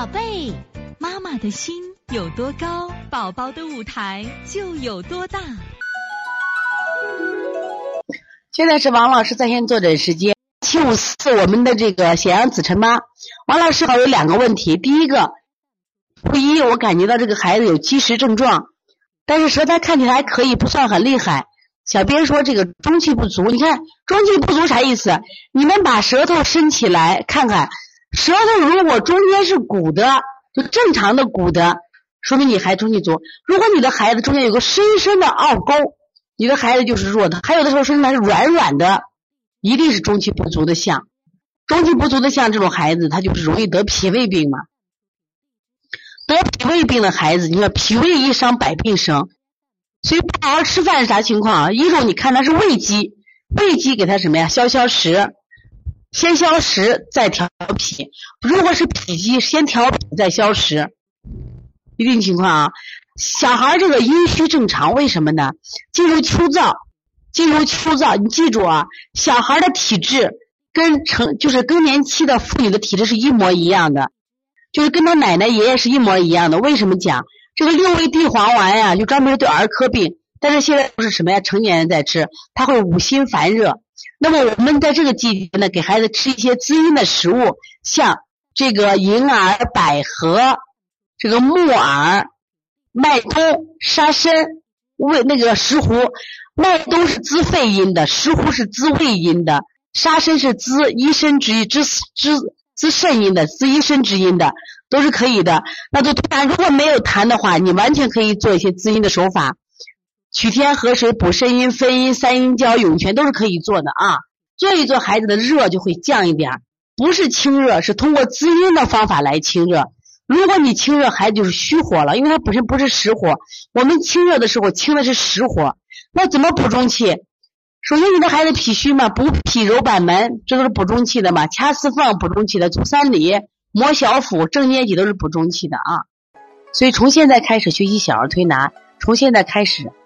宝贝，妈妈的心有多高，宝宝的舞台就有多大。现在是王老师在线坐诊时间，七五四，我们的这个显阳子晨妈，王老师好有两个问题，第一个，不一，我感觉到这个孩子有积食症状，但是舌苔看起来还可以，不算很厉害。小编说这个中气不足，你看中气不足啥意思？你们把舌头伸起来看看，舌头如果中间是鼓的，就正常的鼓的，说明你还中气足。如果你的孩子中间有个深深的凹沟，你的孩子就是弱的。还有的时候身上是软软的，一定是中气不足的象。中气不足的像这种孩子，他就是容易得脾胃病嘛。得脾胃病的孩子，你看脾胃一伤百病生。所以不好好吃饭是啥情况啊？一种你看他是胃积，胃积给他什么呀？消消食，先消食再调脾。如果是脾积，先调脾再消食。一定情况啊，小孩这个阴虚正常，为什么呢？进入秋燥，进入秋燥，你记住啊，小孩的体质跟成就是更年期的妇女的体质是一模一样的，就是跟他奶奶爷爷是一模一样的。为什么讲？这个六味地黄丸呀，就专门对儿科病，但是现在不是什么呀？成年人在吃，他会五心烦热。那么我们在这个季节呢，给孩子吃一些滋阴的食物，像这个银耳、百合、这个木耳、麦冬、沙参、胃那个石斛。麦冬是滋肺阴的，石斛是滋胃阴的，沙参是滋一身之滋滋滋肾阴的，滋一身之阴的。都是可以的，那就痰如果没有痰的话，你完全可以做一些滋阴的手法，取天河水补肾阴、分阴、三阴交、涌泉都是可以做的啊。做一做，孩子的热就会降一点，不是清热，是通过滋阴的方法来清热。如果你清热，孩子就是虚火了，因为他本身不是实火。我们清热的时候清的是实火，那怎么补中气？首先，你的孩子脾虚嘛，补脾揉板门，这都是补中气的嘛。掐四缝补中气的，足三里。摸小腹、正捏脊都是补中气的啊，所以从现在开始学习小儿推拿，从现在开始